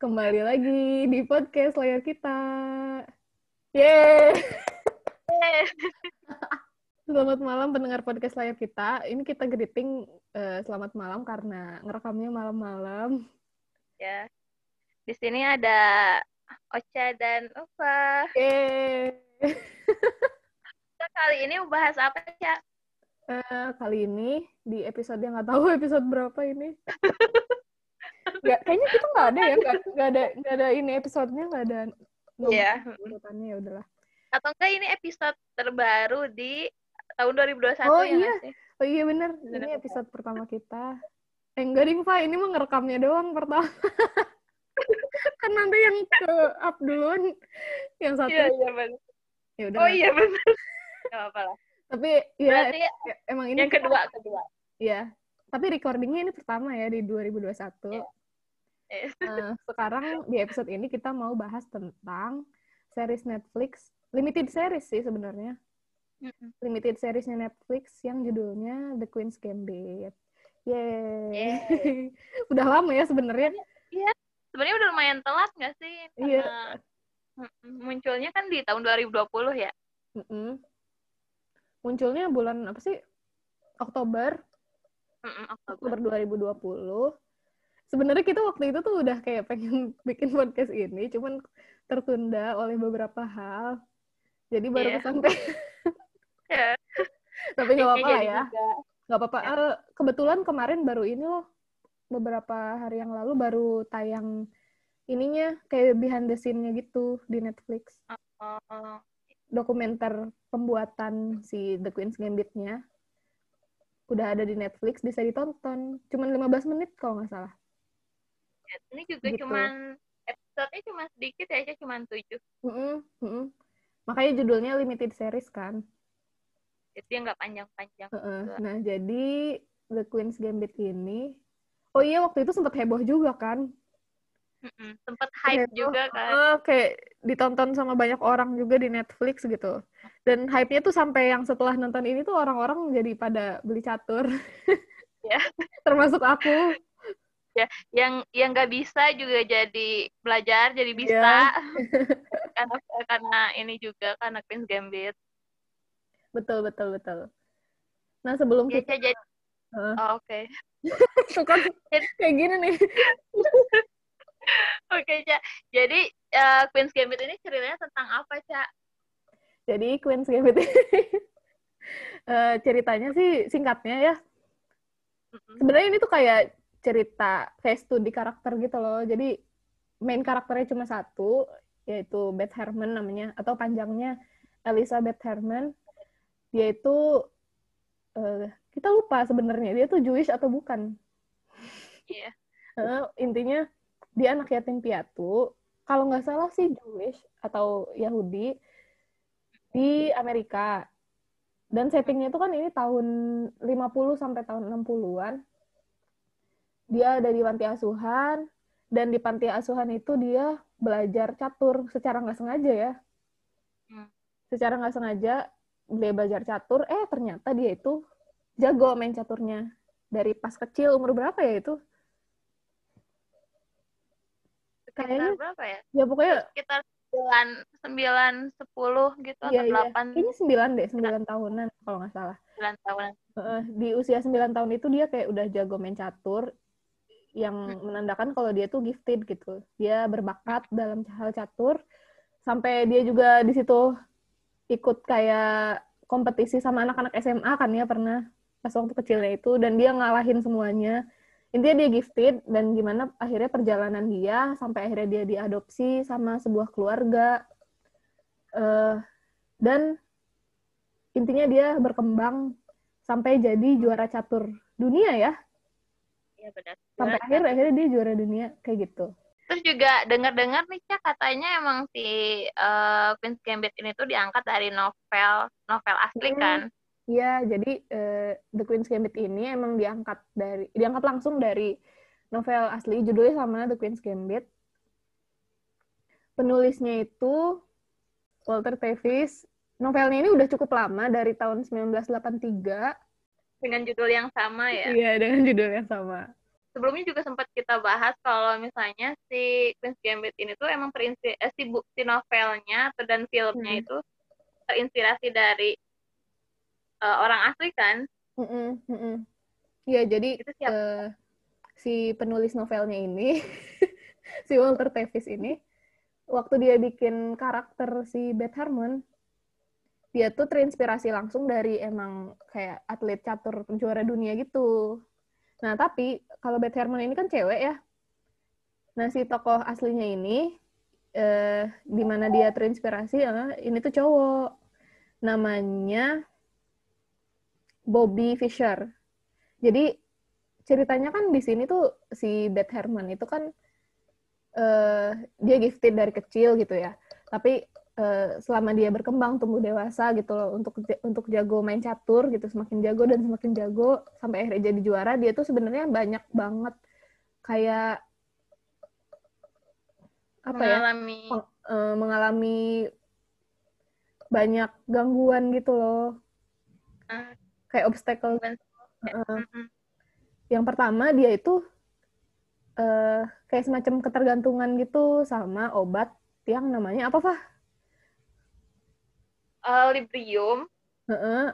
Kembali lagi di podcast layar kita. Yeay! Selamat malam pendengar podcast layar kita. Ini kita greeting uh, selamat malam karena ngerekamnya malam-malam. Ya. Di sini ada Ocha dan Ufa. Yeay! Kita kali ini bahas apa, ya? Uh, kali ini di episode yang nggak tahu episode berapa ini. Gak, kayaknya kita nggak ada ya, nggak ada nggak ada ini episodenya nggak ada. Iya. Urutannya ya udahlah. Atau enggak ini episode terbaru di tahun 2021 Oh ya iya. sih? Oh iya bener, ini episode pertama kita. Eh enggak ding, Pak. Ini mah ngerekamnya doang pertama. kan nanti yang ke up duluan. Yang satu. Iya, iya benar. Ya udah. Oh iya benar. Gak apa lah. Tapi ya Berarti em- emang ini yang kedua, kedua. Iya. Tapi recordingnya ini pertama ya di 2021. Iya. Eh, Nah, sekarang di episode ini kita mau bahas tentang series Netflix, limited series sih sebenarnya. Limited seriesnya Netflix yang judulnya The Queen's Gambit. Yeay. Yeay. Udah lama ya sebenarnya. Sebenarnya udah lumayan telat nggak sih? Iya. Mm-mm, munculnya kan di tahun 2020 ya. Mm-mm. Munculnya bulan apa sih? Oktober, Mm-mm, Oktober. Oktober 2020. Sebenarnya kita waktu itu tuh udah kayak pengen bikin podcast ini, cuman tertunda oleh beberapa hal. Jadi baru Iya. sampai. Ya, Tapi nggak apa-apa ya. Nggak apa-apa. Ya. Eh, kebetulan kemarin baru ini loh, beberapa hari yang lalu baru tayang ininya kayak behind the scene-nya gitu di Netflix. Oh, Dokumenter pembuatan si The Queen's Gambit-nya. Udah ada di Netflix, bisa ditonton. Cuman 15 menit kalau nggak salah. ya. Ini juga Gitu. cuman episode-nya cuma sedikit ya, aja cuma tujuh. Mm-mm, mm-mm. Makanya judulnya limited series kan. Jadi yang nggak panjang-panjang. Heeh. juga. Nah, jadi The Queen's Gambit ini Oh iya, waktu itu sempat heboh juga kan. Mm-mm. Sempet hype Heboh. juga kan. Eh, kayak ditonton sama banyak orang juga di Netflix gitu. Dan hype-nya tuh sampai yang setelah nonton ini tuh orang-orang jadi pada beli catur. Ya. Termasuk aku. Yang yang nggak bisa juga jadi belajar, jadi bisa. Iya. karena karena ini juga karena Queen's Gambit. Betul, betul, betul. Nah, sebelum Ya, kita... Ca, jadi Heeh. oh, oke. Kan, kayak gini nih. Oke, Ca. Jadi eh, Queen's Gambit ini ceritanya tentang apa, Ca? Jadi Queen's Gambit ini eh, ceritanya sih singkatnya ya. Sebenarnya ini tuh kayak cerita kayak studi karakter gitu loh. Jadi main karakternya cuma satu, yaitu Beth Harmon namanya atau panjangnya Elizabeth Harmon. Dia itu eh, kita lupa sebenarnya dia tuh Jewish atau bukan. Iya. Eh, intinya dia anak yatim piatu. Kalau nggak salah sih Jewish atau Yahudi di Amerika. Dan settingnya itu kan ini tahun 50 sampai tahun 60-an. Dia ada di panti asuhan dan di panti asuhan itu dia belajar catur secara nggak sengaja ya. Hmm. Secara nggak sengaja dia belajar catur, eh ternyata dia itu jago main caturnya. Dari pas kecil umur berapa ya itu? Sekitar Kayaknya- berapa ya? Ya pokoknya Sekitar 9, 9 10 gitu iya, atau iya. 8 Kayaknya 9 deh, 9 tahunan kalau nggak salah. 9 tahunan. Di usia 9 tahun itu dia kayak udah jago main catur yang menandakan kalau dia tuh gifted gitu. Dia berbakat dalam hal catur sampai dia juga di situ ikut kayak kompetisi sama anak-anak SMA kan ya pernah pas waktu kecilnya itu dan dia ngalahin semuanya. Intinya dia gifted dan gimana akhirnya perjalanan dia sampai akhirnya dia diadopsi sama sebuah keluarga. Eh, dan intinya dia berkembang sampai jadi juara catur dunia ya Iya benar. sampai Juara akhir akhirnya dia juara dunia kayak gitu Terus juga dengar-dengar nih Ca, katanya emang si eh, Queen's Gambit ini tuh diangkat dari novel novel asli Hmm. kan. Iya jadi eh, The Queen's Gambit ini emang diangkat dari diangkat langsung dari novel asli judulnya sama The Queen's Gambit penulisnya itu Walter Tevis novelnya ini udah cukup lama dari tahun 1983 Dengan judul yang sama ya. Iya, dengan judul yang sama. sebelumnya juga sempat kita bahas kalau misalnya si Queen's Gambit ini tuh emang terinspirasi eh, si, bu, si novelnya atau dan filmnya hmm. itu terinspirasi dari uh, orang asli kan? Iya, jadi uh, si penulis novelnya ini, si Walter Tevis ini, waktu dia bikin karakter si Beth Harmon, dia tuh terinspirasi langsung dari emang kayak atlet catur juara dunia gitu. Nah, tapi kalau Beth Harmon ini kan cewek ya. Nah, si tokoh aslinya ini, eh, di mana dia terinspirasi, eh, ini tuh cowok. Namanya Bobby Fischer. Jadi, ceritanya kan di sini tuh si Beth Harmon itu kan eh, dia gifted dari kecil gitu ya. Tapi uh, selama dia berkembang tumbuh dewasa gitu loh untuk untuk jago main catur gitu semakin jago dan semakin jago sampai akhirnya jadi juara dia tuh sebenarnya banyak banget kayak apa ya, mengalami. ya uh, mengalami banyak gangguan gitu loh uh, kayak obstacle uh, yang pertama dia itu uh, kayak semacam ketergantungan gitu sama obat yang namanya apa Fah? uh, Librium. Uh-uh.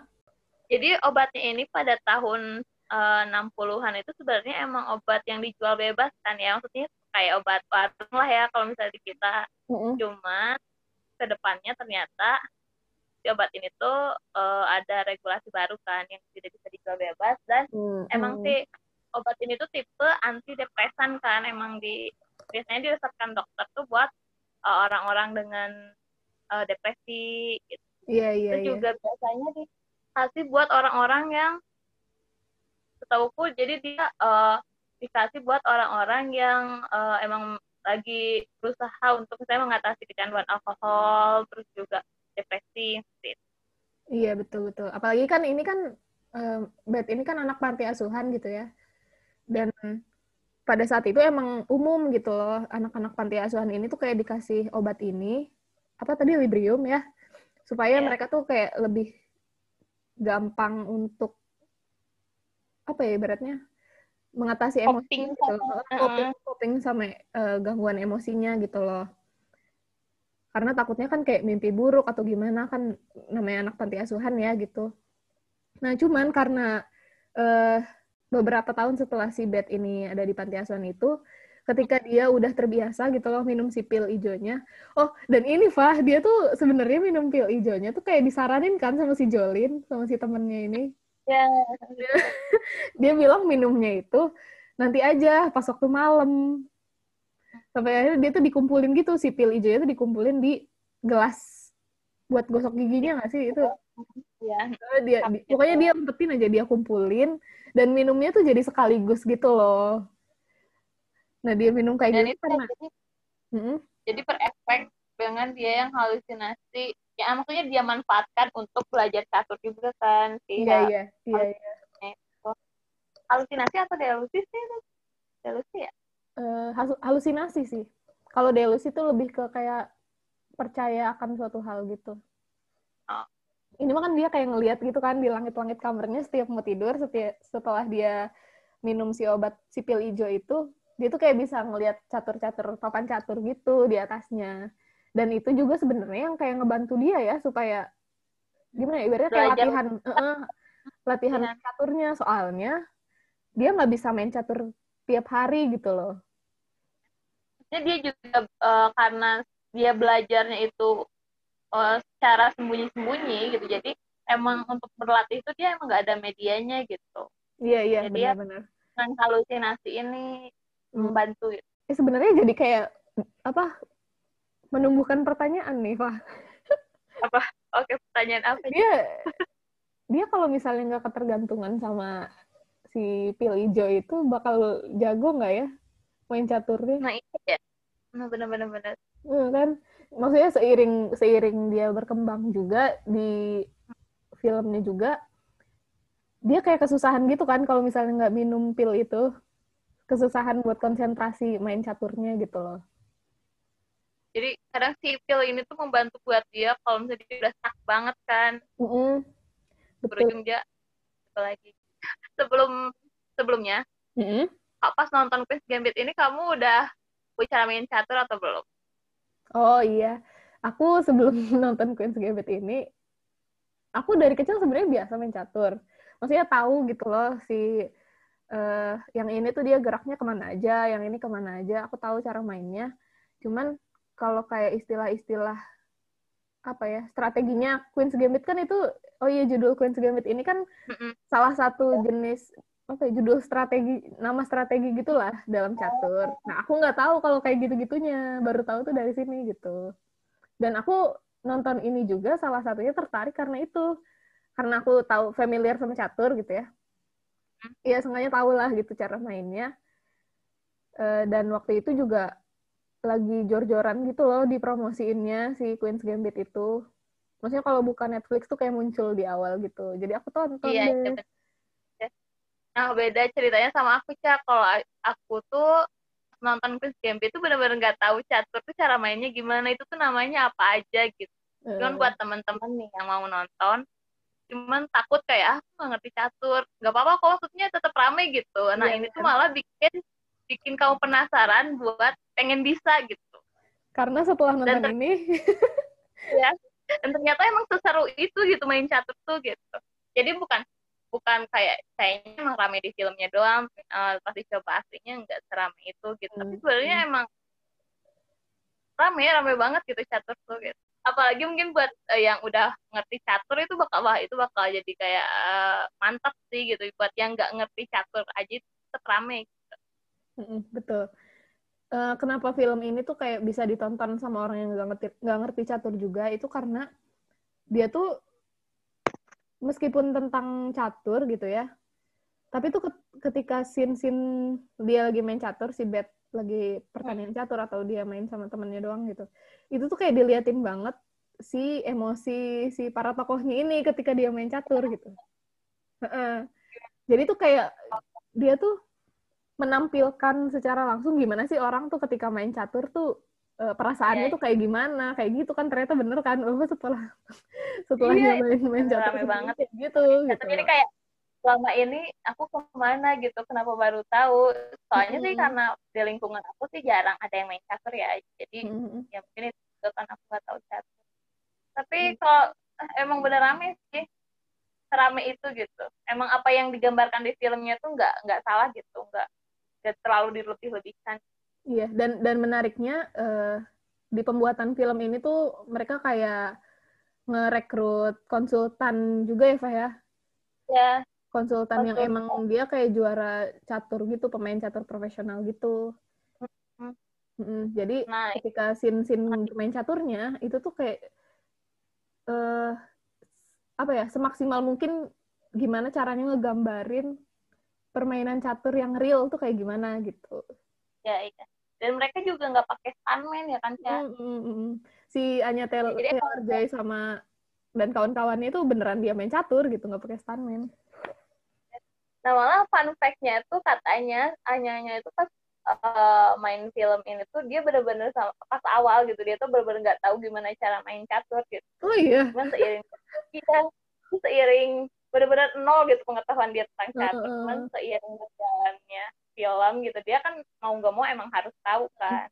Jadi obatnya ini pada tahun uh, 60-an itu sebenarnya emang obat yang dijual bebas kan ya. Maksudnya kayak obat warung lah ya kalau misalnya di kita. Uh-uh. Cuma ke depannya ternyata si obat ini tuh uh, ada regulasi baru kan yang tidak bisa dijual bebas dan uh-uh. emang sih obat ini tuh tipe antidepresan kan emang di biasanya diresepkan dokter tuh buat uh, orang-orang dengan uh, depresi gitu Iya, iya, Itu iya. juga biasanya dikasih buat orang-orang yang setahuku jadi dia uh, dikasih buat orang-orang yang uh, emang lagi berusaha untuk misalnya mengatasi kecanduan alkohol terus juga depresi gitu. Iya betul betul. Apalagi kan ini kan uh, Beth ini kan anak panti asuhan gitu ya. Dan pada saat itu emang umum gitu loh anak-anak panti asuhan ini tuh kayak dikasih obat ini apa tadi Librium ya supaya yeah. mereka tuh kayak lebih gampang untuk apa ya ibaratnya mengatasi emosi coping gitu. coping, coping sama uh, gangguan emosinya gitu loh karena takutnya kan kayak mimpi buruk atau gimana kan namanya anak panti asuhan ya gitu nah cuman karena uh, beberapa tahun setelah si Beth ini ada di panti asuhan itu ketika dia udah terbiasa gitu loh minum si pil ijonya. Oh, dan ini Fah, dia tuh sebenarnya minum pil ijonya tuh kayak disaranin kan sama si Jolin, sama si temennya ini. Ya. Dia, dia bilang minumnya itu nanti aja pas waktu malam. Sampai akhirnya dia tuh dikumpulin gitu, si pil ijonya tuh dikumpulin di gelas buat gosok giginya nggak sih itu? Ya. Dia, di, pokoknya dia umpetin aja dia kumpulin dan minumnya tuh jadi sekaligus gitu loh. Nah dia minum kayak Dan gitu itu karena jadi, hmm? jadi berefek dengan dia yang halusinasi. Ya maksudnya dia manfaatkan untuk belajar catur juga kan sih. Iya iya iya. iya. Halusinasi atau delusi sih? Delusi ya? Uh, halusinasi sih. Kalau delusi itu lebih ke kayak percaya akan suatu hal gitu. Oh. Ini mah kan dia kayak ngelihat gitu kan di langit-langit kamarnya setiap mau tidur, setiap setelah dia minum si obat si pil hijau itu, dia tuh kayak bisa ngelihat catur-catur papan catur gitu di atasnya dan itu juga sebenarnya yang kayak ngebantu dia ya supaya gimana ya ibaratnya kayak latihan uh, latihan ya. caturnya soalnya dia nggak bisa main catur tiap hari gitu loh jadi dia juga uh, karena dia belajarnya itu uh, secara sembunyi-sembunyi gitu. Jadi emang untuk berlatih itu dia emang nggak ada medianya gitu. Iya iya benar-benar dengan halusinasi ini membantu ya. ya sebenarnya jadi kayak apa menumbuhkan pertanyaan nih pak apa? Oke pertanyaan apa dia dia kalau misalnya nggak ketergantungan sama si pil hijau itu bakal jago nggak ya main caturnya nah iya ya nah benar benar benar hmm, kan maksudnya seiring seiring dia berkembang juga di filmnya juga dia kayak kesusahan gitu kan kalau misalnya nggak minum pil itu kesusahan buat konsentrasi main caturnya gitu loh. Jadi kadang si pil ini tuh membantu buat dia kalau misalnya dia udah stuck banget kan. Mm -hmm. Berujung dia apa lagi. Sebelum sebelumnya mm -hmm. Pas nonton Queen's Gambit ini kamu udah bicara main catur atau belum? Oh iya, aku sebelum nonton Queen's Gambit ini, aku dari kecil sebenarnya biasa main catur. Maksudnya tahu gitu loh si uh, yang ini tuh dia geraknya ke mana aja, yang ini ke mana aja. Aku tahu cara mainnya. Cuman kalau kayak istilah-istilah apa ya strateginya Queen's Gambit kan itu oh iya judul Queen's Gambit ini kan mm-hmm. salah satu jenis apa ya, judul strategi nama strategi gitulah dalam catur. Nah aku nggak tahu kalau kayak gitu-gitunya baru tahu tuh dari sini gitu. Dan aku nonton ini juga salah satunya tertarik karena itu karena aku tahu familiar sama catur gitu ya. Iya sengaja tahu lah gitu cara mainnya. Uh, dan waktu itu juga lagi jor-joran gitu loh dipromosiinnya si Queen's Gambit itu. Maksudnya kalau bukan Netflix tuh kayak muncul di awal gitu. Jadi aku tonton iya, deh. Iya, Nah beda ceritanya sama aku cak. Kalau aku tuh nonton Queen's Gambit tuh bener-bener nggak tahu catur tuh cara mainnya gimana itu tuh namanya apa aja gitu. Uh. Cuman buat temen-temen nih yang mau nonton, cuman takut kayak ah nggak ngerti catur, nggak apa-apa kok maksudnya tetap rame gitu. Nah yeah, ini tuh malah bikin bikin kamu penasaran buat pengen bisa gitu. Karena setelah nonton dan ini ya, dan ternyata emang seseru itu gitu main catur tuh gitu. Jadi bukan bukan kayak kayaknya emang rame di filmnya doang, uh, pasti coba aslinya nggak seramai itu gitu. Hmm. Tapi sebenarnya hmm. emang rame rame banget gitu catur tuh gitu. Apalagi mungkin buat uh, yang udah ngerti catur itu bakal wah itu bakal jadi kayak uh, mantap sih gitu. Buat yang nggak ngerti catur aja itu tetap rame. Gitu. betul uh, kenapa film ini tuh kayak bisa ditonton sama orang yang nggak ngerti nggak ngerti catur juga itu karena dia tuh meskipun tentang catur gitu ya tapi tuh ketika scene-scene dia lagi main catur si Beth lagi pertandingan catur atau dia main sama temennya doang gitu itu tuh kayak diliatin banget si emosi si para tokohnya ini ketika dia main catur gitu. Jadi tuh kayak dia tuh menampilkan secara langsung gimana sih orang tuh ketika main catur tuh uh, perasaannya yeah. tuh kayak gimana? Kayak gitu kan ternyata bener kan? Oh setelah setelah yeah, main main catur banget. gitu ya, gitu ini kayak selama ini aku ke mana gitu? Kenapa baru tahu? Soalnya mm-hmm. sih karena di lingkungan aku sih jarang ada yang main catur ya. Jadi mm-hmm. ya mungkin itu kan aku gak tahu catur. Tapi mm-hmm. kalau eh, emang bener rame sih. Serame itu gitu. Emang apa yang digambarkan di filmnya tuh nggak nggak salah gitu. Nggak gak terlalu dilebih-lebihkan. Iya, dan dan menariknya uh, di pembuatan film ini tuh mereka kayak ngerekrut konsultan juga ya, Fah ya? Ya. Konsultan, konsultan yang emang dia kayak juara catur gitu, pemain catur profesional gitu. Mm -hmm. Jadi nah, ketika scene-scene bermain caturnya itu tuh kayak uh, apa ya semaksimal mungkin gimana caranya ngegambarin permainan catur yang real tuh kayak gimana gitu. Ya, iya. Dan mereka juga nggak pakai stuntman ya kan, Cia? Mm, mm, mm. Si Anya Taylor, Jadi, Taylor sama dan kawan-kawannya itu beneran dia main catur gitu, nggak pakai stuntman. Nah malah fun fact-nya itu katanya Anyanya itu pas uh, main film ini tuh dia bener-bener sama pas awal gitu dia tuh bener-bener nggak tahu gimana cara main catur gitu. Oh iya. Cuman seiring kita seiring benar-benar nol gitu pengetahuan dia tentang catur uh, cuman seiring berjalannya film gitu. Dia kan mau nggak mau emang harus tahu kan.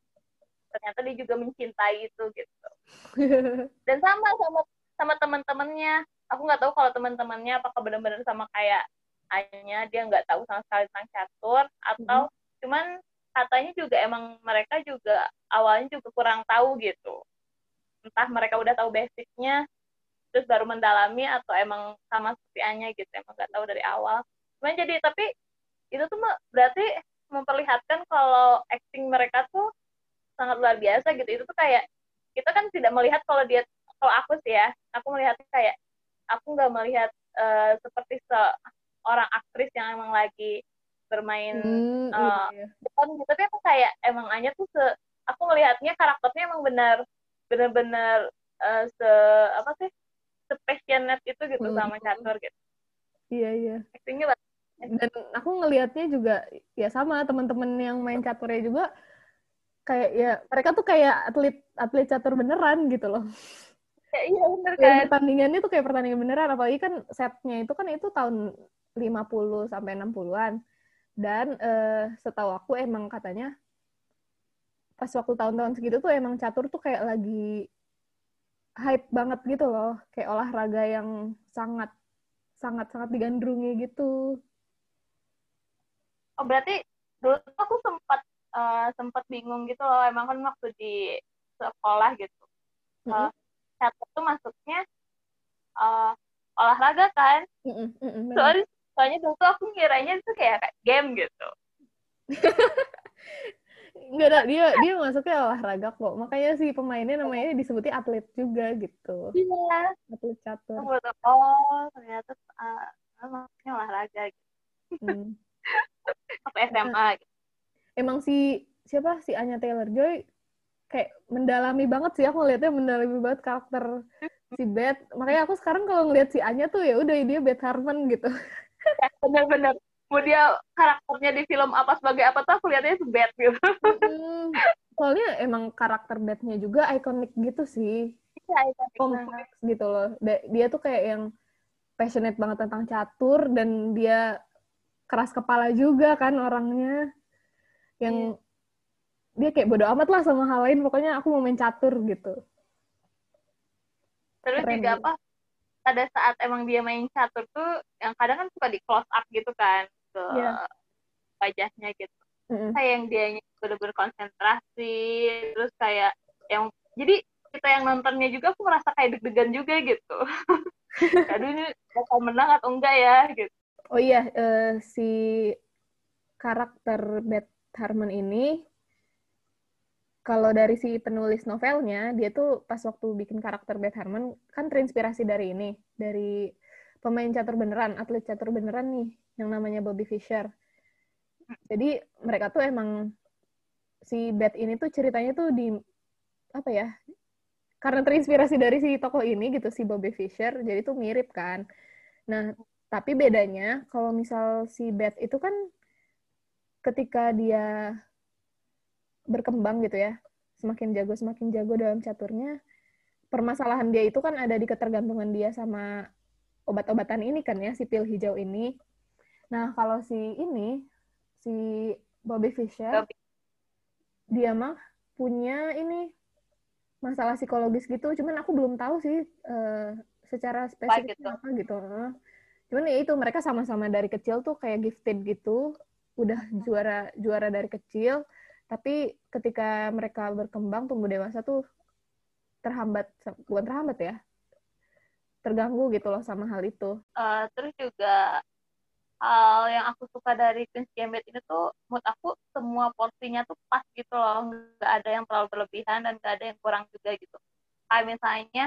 Ternyata dia juga mencintai itu gitu. Dan sama sama sama teman-temannya. Aku nggak tahu kalau teman-temannya apakah benar-benar sama kayak hanya dia nggak tahu sama sekali tentang catur atau mm -hmm. cuman katanya juga emang mereka juga awalnya juga kurang tahu gitu. Entah mereka udah tahu basicnya terus baru mendalami atau emang sama seperti Anya gitu emang nggak tahu dari awal. Cuman jadi tapi itu tuh berarti memperlihatkan kalau acting mereka tuh sangat luar biasa gitu itu tuh kayak kita kan tidak melihat kalau dia kalau aku sih ya aku melihatnya kayak aku nggak melihat uh, seperti seorang aktris yang emang lagi bermain hmm, uh, iya. gitu tapi aku kayak emang Anya tuh se aku melihatnya karakternya emang benar benar-benar uh, se apa sih sepassionate itu gitu hmm. sama catur gitu iya iya actingnya dan aku ngelihatnya juga ya sama teman-teman yang main caturnya juga kayak ya mereka tuh kayak atlet atlet catur beneran gitu loh. Ya, iya bener kan? pertandingannya tuh kayak pertandingan beneran apalagi kan setnya itu kan itu tahun 50 sampai 60-an Dan uh, setahu aku emang katanya pas waktu tahun-tahun segitu tuh emang catur tuh kayak lagi hype banget gitu loh, kayak olahraga yang sangat sangat sangat digandrungi gitu. Oh berarti dulu tuh aku sempat uh, sempat bingung gitu loh, emang kan waktu di sekolah gitu. Mm -hmm. uh, tuh masuknya uh, olahraga kan? Mm -hmm. Mm -hmm. Soalnya soalnya dulu tuh aku ngiranya itu kayak game gitu. Enggak ada, dia dia masuknya olahraga kok. Makanya si pemainnya namanya disebutnya atlet juga gitu. Iya. Atlet catur. Oh, ternyata uh, masuknya olahraga gitu. Hmm. Apa SMA gitu. Emang si siapa si Anya Taylor Joy kayak mendalami banget sih aku ngeliatnya mendalami banget karakter si Beth. Makanya aku sekarang kalau ngeliat si Anya tuh ya udah dia Beth Harmon gitu. Ya, bener-bener mau dia karakternya di film apa sebagai apa tuh aku lihatnya itu bad gitu. Hmm, soalnya emang karakter Batnya juga ikonik gitu sih. Iya, ikonik Kompleks gitu loh. Dia tuh kayak yang passionate banget tentang catur dan dia keras kepala juga kan orangnya. Yang yeah. dia kayak bodo amat lah sama hal lain, pokoknya aku mau main catur gitu. Terus Keren juga gitu. apa? pada saat emang dia main catur tuh yang kadang kan suka di close up gitu kan ke yeah. wajahnya gitu mm-hmm. kayak yang dia bener-bener konsentrasi terus kayak yang jadi kita yang nontonnya juga aku merasa kayak deg-degan juga gitu aduh ini bakal menang atau enggak ya gitu oh iya uh, si karakter Beth Harmon ini kalau dari si penulis novelnya, dia tuh pas waktu bikin karakter Beth Harmon kan terinspirasi dari ini, dari pemain catur beneran, atlet catur beneran nih, yang namanya Bobby Fischer. Jadi mereka tuh emang si Beth ini tuh ceritanya tuh di apa ya? Karena terinspirasi dari si tokoh ini gitu si Bobby Fischer, jadi tuh mirip kan. Nah, tapi bedanya kalau misal si Beth itu kan ketika dia berkembang gitu ya semakin jago semakin jago dalam caturnya permasalahan dia itu kan ada di ketergantungan dia sama obat-obatan ini kan ya si pil hijau ini nah kalau si ini si Bobby Fischer Bobby. dia mah punya ini masalah psikologis gitu cuman aku belum tahu sih uh, secara spesifik gitu. apa gitu cuman ya itu mereka sama-sama dari kecil tuh kayak gifted gitu. Udah juara juara dari kecil. Tapi ketika mereka berkembang tumbuh dewasa tuh terhambat bukan terhambat ya terganggu gitu loh sama hal itu. Uh, terus juga hal yang aku suka dari Queen's Gambit ini tuh menurut aku semua porsinya tuh pas gitu loh. Nggak ada yang terlalu berlebihan dan nggak ada yang kurang juga gitu. Kayak misalnya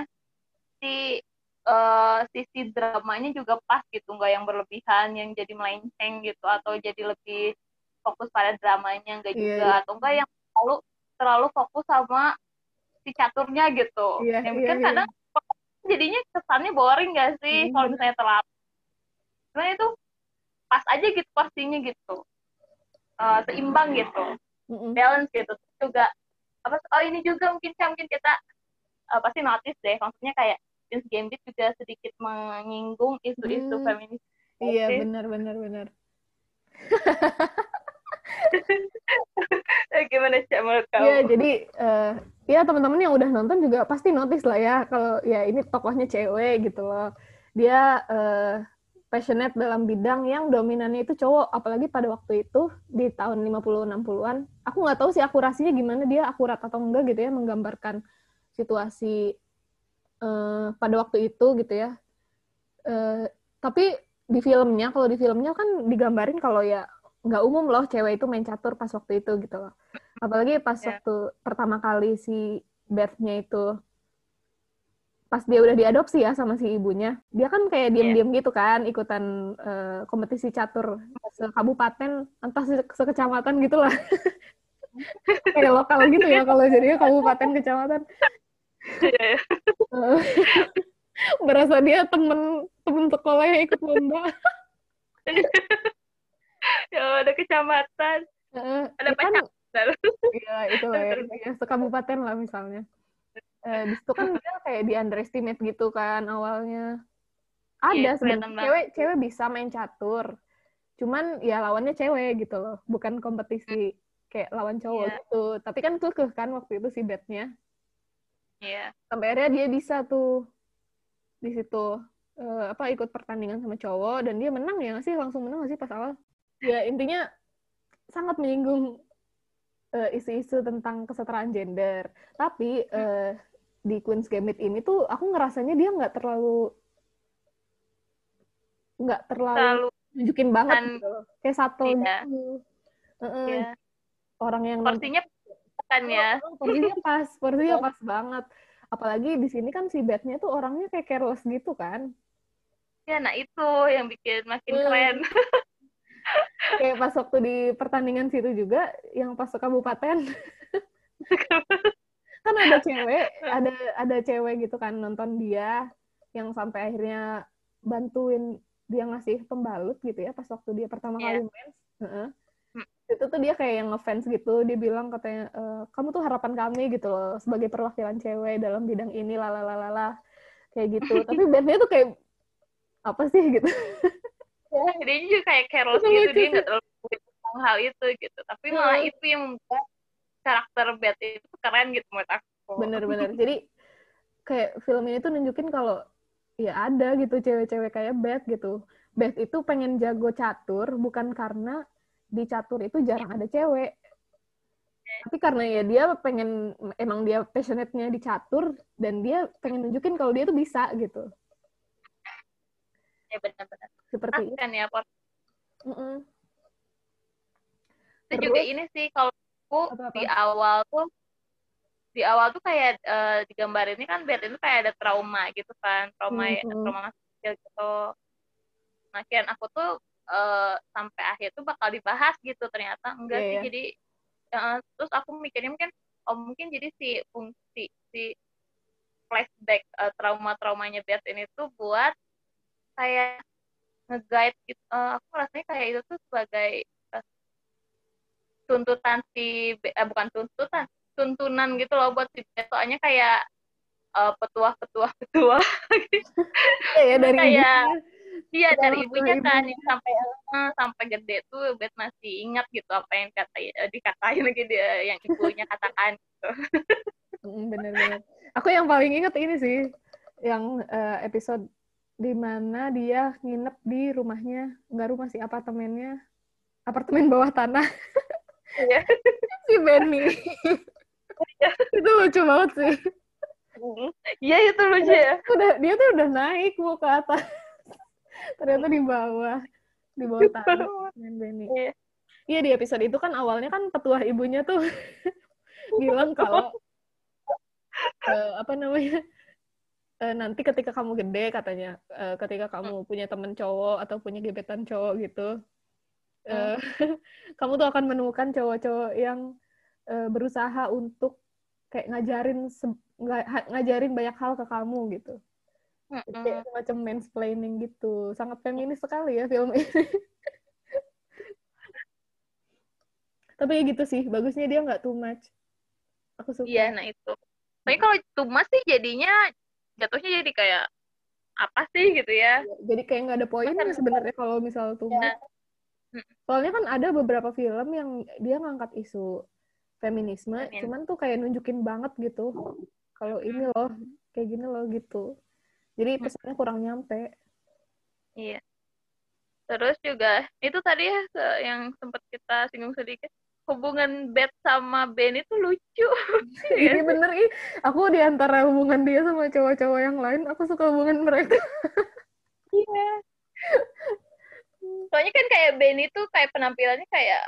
si uh, sisi dramanya juga pas gitu nggak yang berlebihan yang jadi melenceng gitu atau jadi lebih fokus pada dramanya enggak yeah, juga yeah. atau enggak yang terlalu terlalu fokus sama si caturnya gitu yeah, yang mungkin yeah, iya. kadang yeah. jadinya kesannya boring gak sih mm. kalau misalnya terlalu cuman itu pas aja gitu porsinya gitu uh, seimbang gitu mm-hmm. balance gitu juga apa oh ini juga mungkin mungkin kita uh, pasti notice deh maksudnya kayak Queen's Gambit juga sedikit menyinggung isu-isu mm. feminis iya benar benar benar Gimana cak menurut kamu? Ya jadi uh, ya teman-teman yang udah nonton juga pasti notice lah ya kalau ya ini tokohnya cewek gitu loh. Dia uh, passionate dalam bidang yang dominannya itu cowok apalagi pada waktu itu di tahun 50 60-an. Aku nggak tahu sih akurasinya gimana dia akurat atau enggak gitu ya menggambarkan situasi uh, pada waktu itu gitu ya. Uh, tapi di filmnya kalau di filmnya kan digambarin kalau ya nggak umum loh cewek itu main catur pas waktu itu gitu loh. Apalagi pas yeah. waktu pertama kali si Beth-nya itu pas dia udah diadopsi ya sama si ibunya, dia kan kayak iya. diem-diem yeah. gitu kan, ikutan uh, kompetisi catur se kabupaten, entah se sekecamatan gitu lah. kayak lokal gitu ya kalau jadinya kabupaten kecamatan. Yeah. Iya. Berasa dia temen temen sekolah yang ikut lomba. Ya ada kecamatan. Uh, ada kan, iya itu lah ya, ya sekabupaten lah misalnya. Eh, di situ kan dia kayak di underestimate gitu kan awalnya. Ada iya, sebenarnya cewek cewek bisa main catur. Cuman ya lawannya cewek gitu loh bukan kompetisi kayak lawan cowok yeah. gitu. Tapi kan tuh kan waktu itu si bednya Iya. Yeah. Sampai akhirnya dia bisa tuh di situ uh, apa ikut pertandingan sama cowok dan dia menang ya nggak sih langsung menang nggak sih pas awal? Ya intinya sangat menyinggung uh, isu-isu tentang kesetaraan gender. Tapi uh, di Queen's Gambit ini tuh aku ngerasanya dia nggak terlalu nggak terlalu, terlalu nunjukin banget gitu kayak satu iya. gitu. Uh -uh. Iya. Orang yang porsinya kan ya. Porsinya pas, porsinya pas banget. Apalagi di sini kan si Bednya tuh orangnya kayak careless gitu kan. Ya, nah itu yang bikin makin hmm. keren. kayak pas waktu di pertandingan situ juga, yang pas ke kabupaten. kan ada cewek, ada ada cewek gitu kan nonton dia yang sampai akhirnya bantuin dia ngasih pembalut gitu ya pas waktu dia pertama yeah. kali main. Uh -uh itu tuh dia kayak yang ngefans gitu. Dia bilang katanya e, kamu tuh harapan kami gitu loh sebagai perwakilan cewek dalam bidang ini lalalalala kayak gitu. Tapi bandnya tuh kayak apa sih? gitu. Ya dia juga kayak careless gitu. dia nggak terlalu tentang hal itu gitu. Tapi hmm. malah itu yang membuat karakter Beth itu keren gitu menurut aku. Bener-bener jadi kayak film ini tuh nunjukin kalau ya ada gitu cewek-cewek kayak Beth gitu. Beth itu pengen jago catur bukan karena di catur itu jarang ada cewek tapi karena ya dia pengen emang dia passionate-nya di catur dan dia pengen nunjukin kalau dia tuh bisa gitu ya benar-benar seperti itu kan ya Port mm -mm. itu Terus, juga ini sih kalau aku apa -apa? di awal tuh di awal tuh kayak uh, di gambar ini kan biar itu kayak ada trauma gitu kan trauma mm -hmm. trauma kecil gitu nah aku tuh uh, sampai akhir tuh bakal dibahas gitu ternyata enggak yeah, sih yeah. jadi uh, terus aku mikirnya mungkin oh mungkin jadi si fungsi si flashback uh, trauma-traumanya Beth ini tuh buat kayak nge-guide gitu. Uh, aku rasanya kayak itu tuh sebagai uh, tuntutan si uh, bukan tuntutan tuntunan gitu loh buat si Beth soalnya kayak uh, petuah petuah petuah gitu. ya, dari kayak Iya dari ibunya kan yang sampai uh, sampai gede tuh Bet masih ingat gitu apa yang kata uh, dikatain lagi dia yang ibunya katakan gitu. Bener-bener. Aku yang paling ingat ini sih yang uh, episode di mana dia nginep di rumahnya nggak rumah sih apartemennya apartemen bawah tanah iya. si Benny iya. itu lucu banget sih iya itu lucu ya udah dia tuh udah naik mau ke atas ternyata di bawah di bawah tanah Benny. Iya. iya di episode itu kan awalnya kan petuah ibunya tuh bilang kalau uh, apa namanya uh, nanti ketika kamu gede katanya uh, ketika kamu punya temen cowok atau punya gebetan cowok gitu uh, kamu tuh akan menemukan cowok-cowok yang uh, berusaha untuk kayak ngajarin ngajarin banyak hal ke kamu gitu Mm -mm. Kayak semacam mansplaining gitu. Sangat feminis sekali ya film ini. Tapi ya gitu sih, bagusnya dia nggak too much. Aku suka. Iya, nah itu. Tapi kalau too much sih jadinya jatuhnya jadi kayak apa sih gitu ya. Iya, jadi kayak nggak ada poinnya sebenarnya kalau misal too much. Ya. Soalnya kan ada beberapa film yang dia ngangkat isu feminisme, Amin. cuman tuh kayak nunjukin banget gitu. Kalau ini loh, kayak gini loh gitu. Jadi pesannya kurang nyampe. Iya. Terus juga itu tadi ya yang sempat kita singgung sedikit hubungan Beth sama Ben itu lucu. Iya bener ih. Aku di antara hubungan dia sama cowok-cowok yang lain, aku suka hubungan mereka. Iya. Soalnya kan kayak Ben itu kayak penampilannya kayak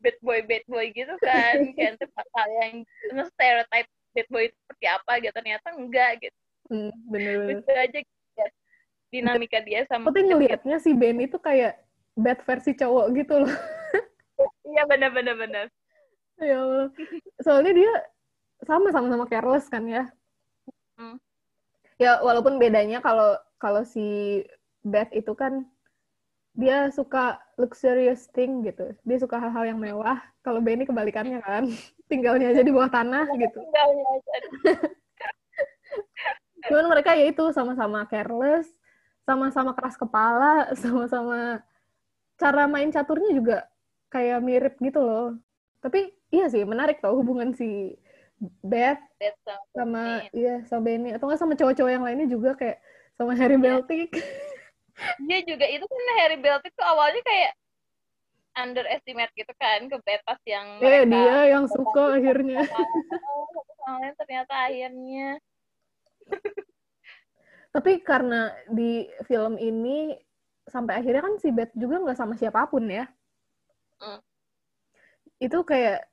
bad boy bad boy gitu kan, kayak hal yang stereotype bad boy itu seperti apa gitu ternyata enggak gitu Hmm, bener Bisa aja ya, dinamika dia sama. Tuh ngelihatnya si Ben itu kayak bad versi cowok gitu loh. Iya benar-benar benar. Ya. Soalnya dia sama sama sama careless kan ya. Hmm. Ya walaupun bedanya kalau kalau si Beth itu kan dia suka luxurious thing gitu. Dia suka hal-hal yang mewah. Kalau Benny kebalikannya kan, tinggalnya aja di bawah tanah gitu. Tinggalnya aja. Cuman mereka ya itu sama-sama careless sama-sama keras kepala sama-sama cara main caturnya juga kayak mirip gitu loh. Tapi iya sih menarik tau hubungan si Beth, Beth sama, sama iya sama Benny. Atau nggak sama cowok-cowok yang lainnya juga kayak sama Harry yeah. Beltic. Dia juga itu kan Harry Beltic tuh awalnya kayak underestimate gitu kan ke Beth pas yang eh, dia yang suka akhirnya. oh, ternyata akhirnya tapi karena di film ini sampai akhirnya kan si Beth juga nggak sama siapa pun ya mm. itu kayak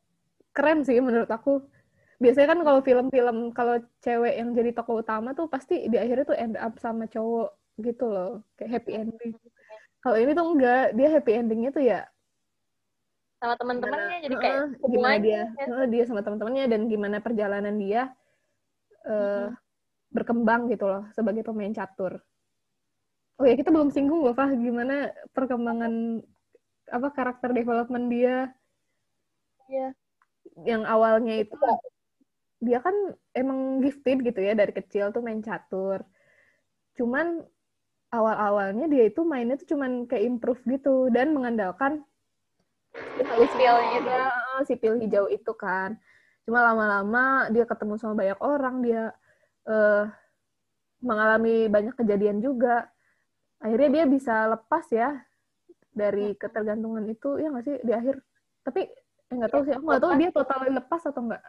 keren sih menurut aku biasanya kan kalau film-film kalau cewek yang jadi tokoh utama tuh pasti di akhirnya tuh end up sama cowok gitu loh kayak happy ending kalau ini tuh enggak dia happy endingnya tuh ya sama teman-temannya jadi kayak uh, gimana dia ya. uh, dia sama teman-temannya dan gimana perjalanan dia uh, mm-hmm. Berkembang gitu loh sebagai pemain catur. Oh ya kita belum singgung loh Fah gimana perkembangan apa karakter development dia. Iya. yang awalnya itu dia kan emang gifted gitu ya dari kecil tuh main catur. Cuman awal-awalnya dia itu mainnya tuh cuman kayak improve gitu dan mengandalkan sipil itu eh, sipil hijau itu kan. Cuma lama-lama dia ketemu sama banyak orang dia uh, mengalami banyak kejadian juga. Akhirnya dia bisa lepas ya dari ketergantungan itu ya nggak sih di akhir? Tapi eh, nggak tahu sih aku nggak tahu dia total. lepas atau enggak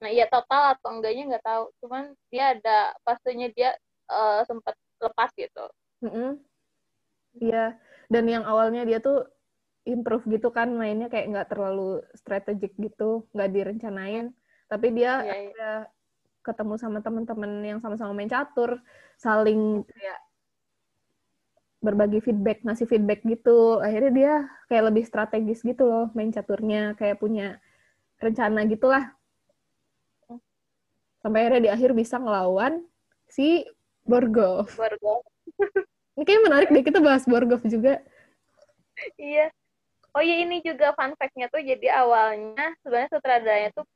nah iya total atau enggaknya nggak tahu. Cuman dia ada pastinya dia uh, sempat lepas gitu. Iya mm -hmm. dan yang awalnya dia tuh improve gitu kan mainnya kayak nggak terlalu strategik gitu nggak direncanain. Tapi dia yeah, yeah. Ketemu sama teman-teman yang sama-sama main catur saling kayak berbagi feedback ngasih feedback gitu akhirnya dia kayak lebih strategis gitu loh main caturnya kayak punya rencana gitulah sampai akhirnya di akhir bisa ngelawan si Borgov. Borgov. Ini kayaknya menarik deh kita bahas Borgov juga. iya oh iya ini juga fun fact-nya tuh jadi awalnya sebenarnya sutradaranya tuh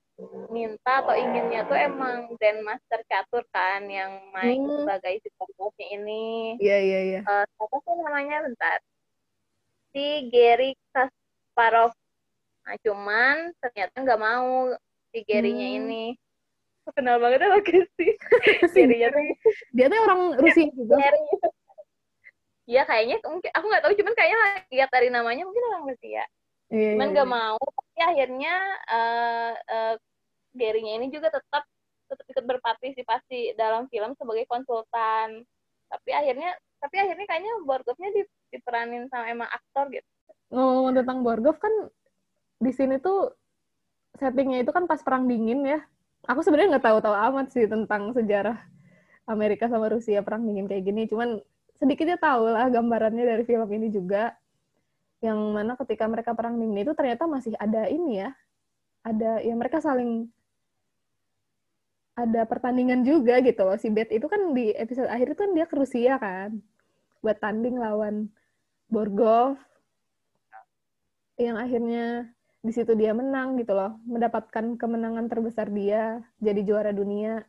minta atau inginnya tuh emang Grandmaster catur kan yang main hmm. sebagai si pembuatnya ini. Iya iya iya. Uh, apa sih namanya bentar? Si Gary Kasparov. Nah cuman ternyata nggak mau si Gary-nya hmm. ini. Kenal banget lagi sih. Gary-nya tuh. Dia tuh orang Rusia juga. Gary. Iya kayaknya mungkin aku nggak tahu cuman kayaknya lihat dari namanya mungkin orang Rusia. Iya, cuman nggak iya. mau tapi akhirnya uh, uh, Gary-nya ini juga tetap tetap ikut berpartisipasi dalam film sebagai konsultan. Tapi akhirnya tapi akhirnya kayaknya Borgov-nya di, diperanin sama emang aktor gitu. Ngomong tentang Borgov kan di sini tuh settingnya itu kan pas perang dingin ya. Aku sebenarnya nggak tahu-tahu amat sih tentang sejarah Amerika sama Rusia perang dingin kayak gini. Cuman sedikitnya tahu lah gambarannya dari film ini juga yang mana ketika mereka perang dingin itu ternyata masih ada ini ya. Ada ya mereka saling ada pertandingan juga gitu loh. Si Bet itu kan di episode akhir itu kan dia ke Rusia kan buat tanding lawan Borgov. Yang akhirnya di situ dia menang gitu loh mendapatkan kemenangan terbesar dia jadi juara dunia.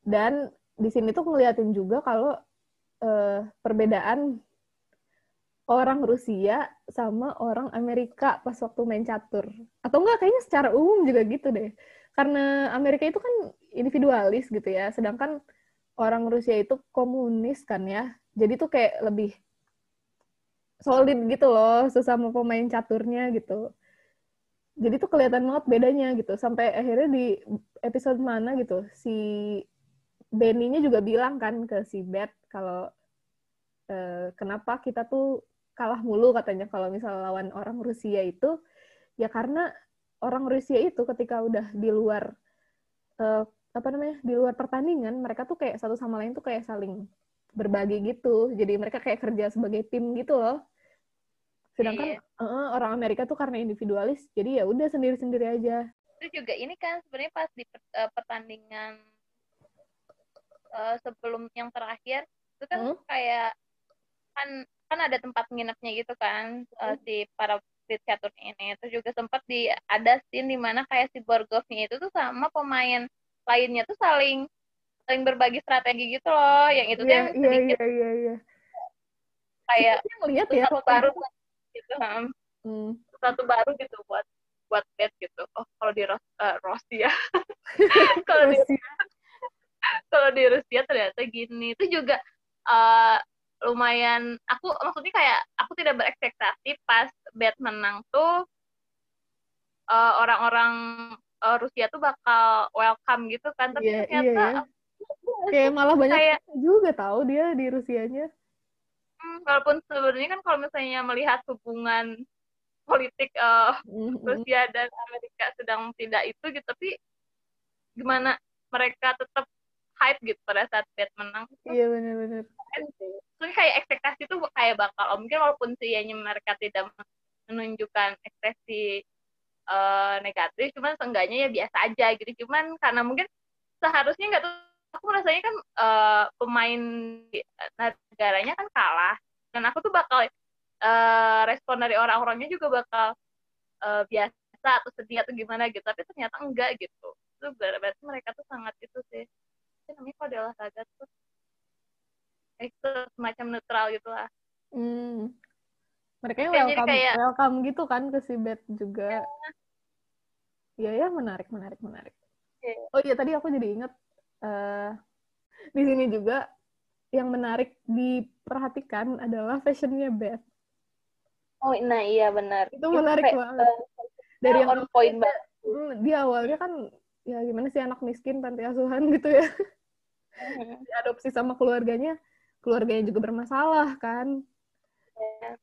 Dan di sini tuh ngeliatin juga kalau uh, perbedaan orang Rusia sama orang Amerika pas waktu main catur. Atau enggak, kayaknya secara umum juga gitu deh. Karena Amerika itu kan individualis gitu ya, sedangkan orang Rusia itu komunis kan ya. Jadi tuh kayak lebih solid gitu loh sesama pemain caturnya gitu. Jadi tuh kelihatan banget bedanya gitu. Sampai akhirnya di episode mana gitu, si Benny-nya juga bilang kan ke si Beth kalau eh, kenapa kita tuh kalah mulu katanya kalau misal lawan orang Rusia itu ya karena orang Rusia itu ketika udah di luar eh, apa namanya di luar pertandingan mereka tuh kayak satu sama lain tuh kayak saling berbagi gitu jadi mereka kayak kerja sebagai tim gitu loh sedangkan iya. uh, orang Amerika tuh karena individualis jadi ya udah sendiri sendiri aja itu juga ini kan sebenarnya pas di uh, pertandingan uh, sebelum yang terakhir itu kan hmm? kayak kan kan ada tempat nginepnya gitu kan hmm. uh, si para catur ini. Itu juga sempat di ada scene di mana kayak si Borgovnya itu tuh sama pemain lainnya tuh saling saling berbagi strategi gitu loh. Yang itu yeah, tuh yang yeah, sedikit yeah, yeah, yeah. kayak ngeliat ya sesuatu baru gitu hmm. sesuatu baru gitu buat buat bed gitu. Oh kalau di Ros uh, Rusia kalau di kalau di Rusia ternyata gini. Itu juga uh, lumayan aku maksudnya kayak aku tidak berekspektasi pas bed menang tuh uh, orang-orang uh, Rusia tuh bakal welcome gitu kan. Tapi yeah, ternyata yeah, yeah. kayak malah banyak kayak, juga tahu dia di Rusianya. Hmm, walaupun sebenarnya kan kalau misalnya melihat hubungan politik uh, mm-hmm. Rusia dan Amerika sedang tidak itu gitu tapi gimana mereka tetap hype gitu pada saat Fed menang iya benar-benar Terus kayak ekspektasi tuh kayak bakal oh, mungkin walaupun sianya mereka tidak menunjukkan ekspresi uh, negatif cuman seenggaknya ya biasa aja gitu. Cuman karena mungkin seharusnya nggak tuh aku rasanya kan uh, pemain negaranya kan kalah. Dan aku tuh bakal uh, respon dari orang-orangnya juga bakal uh, biasa atau sedih atau gimana gitu. Tapi ternyata enggak gitu. Itu berarti mereka tuh sangat itu sih. Itu namanya kalau di olahraga tuh itu semacam netral gitu lah hmm. mereka yang welcome kayak, welcome gitu kan ke si Bet juga iya ya, ya menarik menarik menarik yeah. oh iya tadi aku jadi inget uh, di sini juga yang menarik diperhatikan adalah fashionnya Beth. Oh, nah iya benar. Itu menarik itu, banget. Uh, Dari yang on point banget. Hmm, dia awalnya kan ya gimana sih anak miskin panti asuhan gitu ya. Mm-hmm. Diadopsi sama keluarganya, keluarganya juga bermasalah kan. Yeah.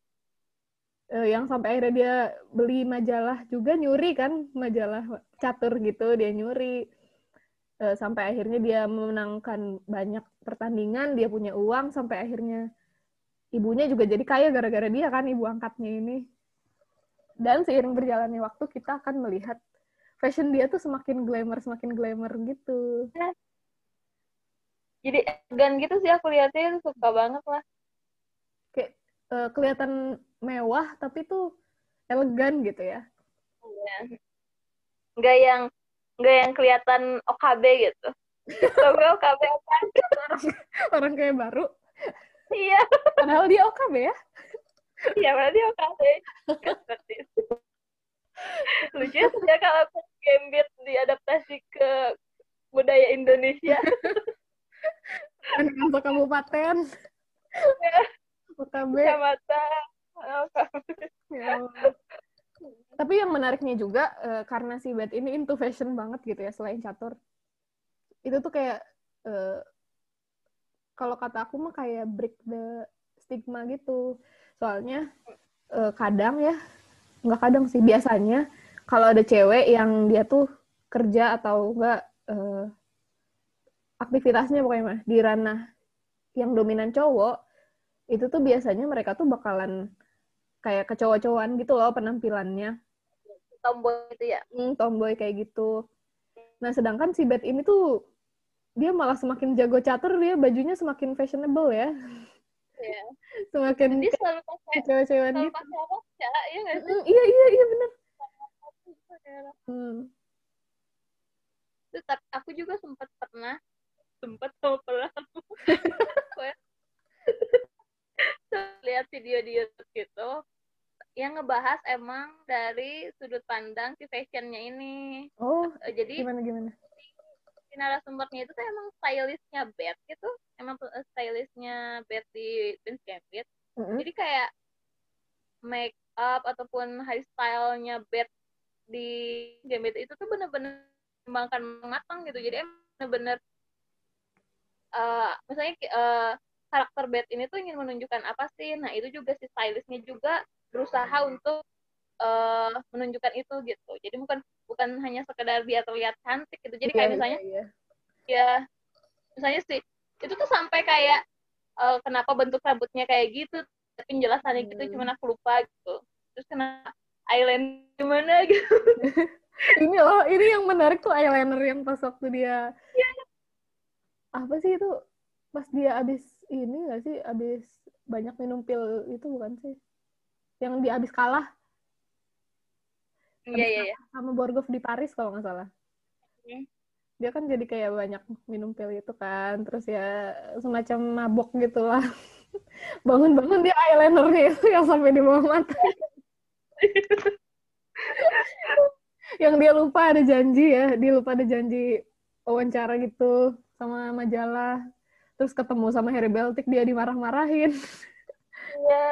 Uh, yang sampai akhirnya dia beli majalah juga nyuri kan, majalah catur gitu dia nyuri. Uh, sampai akhirnya dia memenangkan banyak pertandingan, dia punya uang sampai akhirnya ibunya juga jadi kaya gara-gara dia kan ibu angkatnya ini. Dan seiring berjalannya waktu kita akan melihat fashion dia tuh semakin glamour, semakin glamour gitu. Jadi gan gitu sih aku lihatnya suka banget lah. Kayak uh, kelihatan mewah tapi tuh elegan gitu ya. Iya. Nggak yang nggak yang kelihatan OKB gitu. Tapi OKB apa? orang, orang kayak baru. Iya. Padahal dia OKB ya. Iya, padahal dia OKB. Seperti itu. Lucu ya kalau Gambit diadaptasi ke budaya Indonesia. Kan kantor kabupaten. OKB. Kecamatan. Ya. Tapi yang menariknya juga uh, karena si Bet ini into fashion banget gitu ya selain catur. Itu tuh kayak uh, kalau kata aku mah kayak break the stigma gitu soalnya uh, kadang ya nggak kadang sih biasanya kalau ada cewek yang dia tuh kerja atau enggak uh, aktivitasnya pokoknya mah di ranah yang dominan cowok itu tuh biasanya mereka tuh bakalan kayak kecowok-cowokan gitu loh penampilannya tomboy itu ya hmm, tomboy kayak gitu nah sedangkan si Beth ini tuh dia malah semakin jago catur dia bajunya semakin fashionable ya Iya. Semakin Jadi selalu pakai cewek-cewek gitu. pakai roja, iya nggak sih? Mm, iya iya iya benar. Hmm. Terus aku juga sempat pernah sempat sama pernah lihat video di YouTube gitu yang ngebahas emang dari sudut pandang si fashionnya ini. Oh, jadi gimana gimana? narasumbernya itu tuh emang stylistnya Beth gitu emang eh, stylistnya Beth di Prince Gambit mm-hmm. jadi kayak make up ataupun hairstylenya Beth di Gambit itu tuh bener-bener mengembangkan matang gitu jadi emang bener-bener uh, misalnya uh, karakter Beth ini tuh ingin menunjukkan apa sih nah itu juga si stylistnya juga berusaha untuk uh, menunjukkan itu gitu jadi bukan bukan hanya sekedar biar terlihat cantik gitu jadi kayak yeah, misalnya yeah, yeah. ya misalnya sih itu tuh sampai kayak uh, kenapa bentuk rambutnya kayak gitu tapi penjelasannya gitu, hmm. gitu cuman aku lupa gitu terus kenapa eyeliner gimana gitu ini loh ini yang menarik tuh eyeliner yang pas waktu dia yeah. Apa sih itu pas dia abis ini gak sih abis banyak minum pil itu bukan sih yang dia abis kalah Iya, iya, iya. Sama Borgov di Paris kalau nggak salah. Hmm. Dia kan jadi kayak banyak minum pil itu kan, terus ya semacam mabok gitu lah. bangun-bangun dia eyelinernya itu yang sampai di bawah mata yang dia lupa ada janji ya dia lupa ada janji wawancara gitu sama majalah. Terus ketemu sama Harry Beltik dia dimarah-marahin. Iya.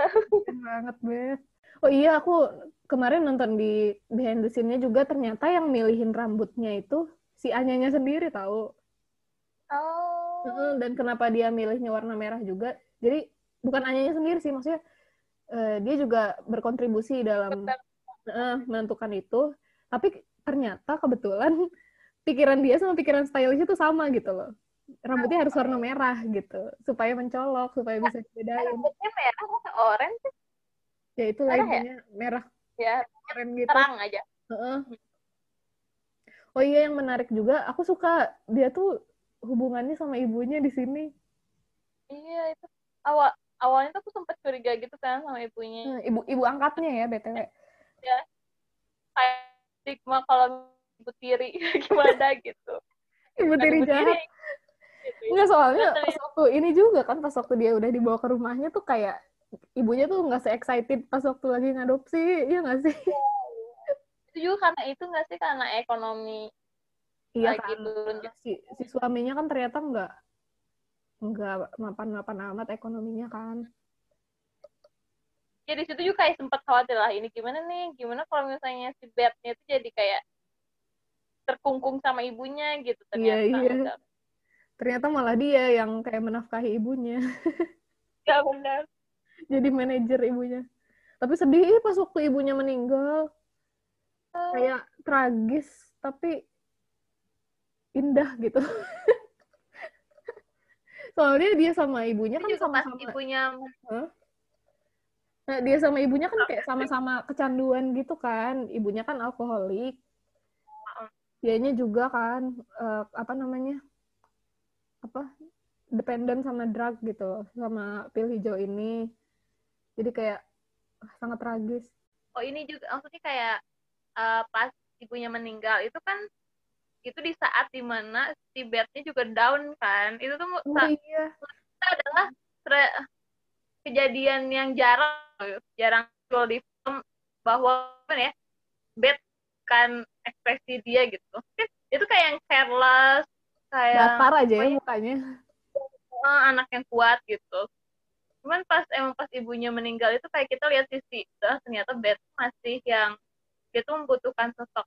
Banget bet oh iya aku kemarin nonton di behind the scene-nya juga ternyata yang milihin rambutnya itu si Anyanya sendiri tahu oh. Dan kenapa dia milihnya warna merah juga. Jadi bukan Anyanya sendiri sih maksudnya uh, dia juga berkontribusi dalam uh, menentukan itu. Tapi ternyata kebetulan pikiran dia sama pikiran stylist itu sama gitu loh. Rambutnya harus warna merah gitu supaya mencolok supaya bisa dibedain. Rambutnya merah orange ya itu lainnya ya? merah. Ya keren gitu. terang aja. Uh-uh. oh iya yang menarik juga aku suka dia tuh hubungannya sama ibunya di sini. Iya itu. Awal awalnya tuh aku sempat curiga gitu kan sama ibunya. Ibu ibu angkatnya ya btw ya. Stigma kalau ibu tiri gimana gitu ibu tiri jahat gitu. Enggak soalnya pas waktu ini juga kan pas waktu dia udah dibawa ke rumahnya tuh kayak ibunya tuh nggak se-excited pas waktu lagi ngadopsi, iya nggak sih? Itu juga karena itu nggak sih karena ekonomi iya lagi kan. turun. Si, si suaminya kan ternyata nggak nggak mapan-mapan amat ekonominya kan. Ya di situ juga kayak sempat khawatir lah ini gimana nih, gimana kalau misalnya si Bethnya itu jadi kayak terkungkung sama ibunya gitu ternyata. Iya, iya. Ternyata malah dia yang kayak menafkahi ibunya. Ya benar jadi manajer ibunya tapi sedih pas waktu ibunya meninggal uh. kayak tragis tapi indah gitu soalnya dia sama ibunya kan sama-sama ibunya huh? nah dia sama ibunya kan kayak sama-sama kecanduan gitu kan ibunya kan alkoholik dianya juga kan uh, apa namanya apa dependent sama drug gitu sama pil hijau ini. Jadi kayak sangat tragis. Oh ini juga maksudnya kayak uh, pas ibunya meninggal itu kan itu di saat di mana si bednya juga down kan. Itu tuh oh, iya. itu adalah kejadian yang jarang jarang di film bahwa ya bed kan ekspresi dia gitu. Itu kayak yang careless kayak datar aja ya mukanya. Anak yang kuat gitu. Cuman pas emang pas ibunya meninggal itu kayak kita lihat sisi oh, ternyata Beth masih yang dia tuh membutuhkan sosok.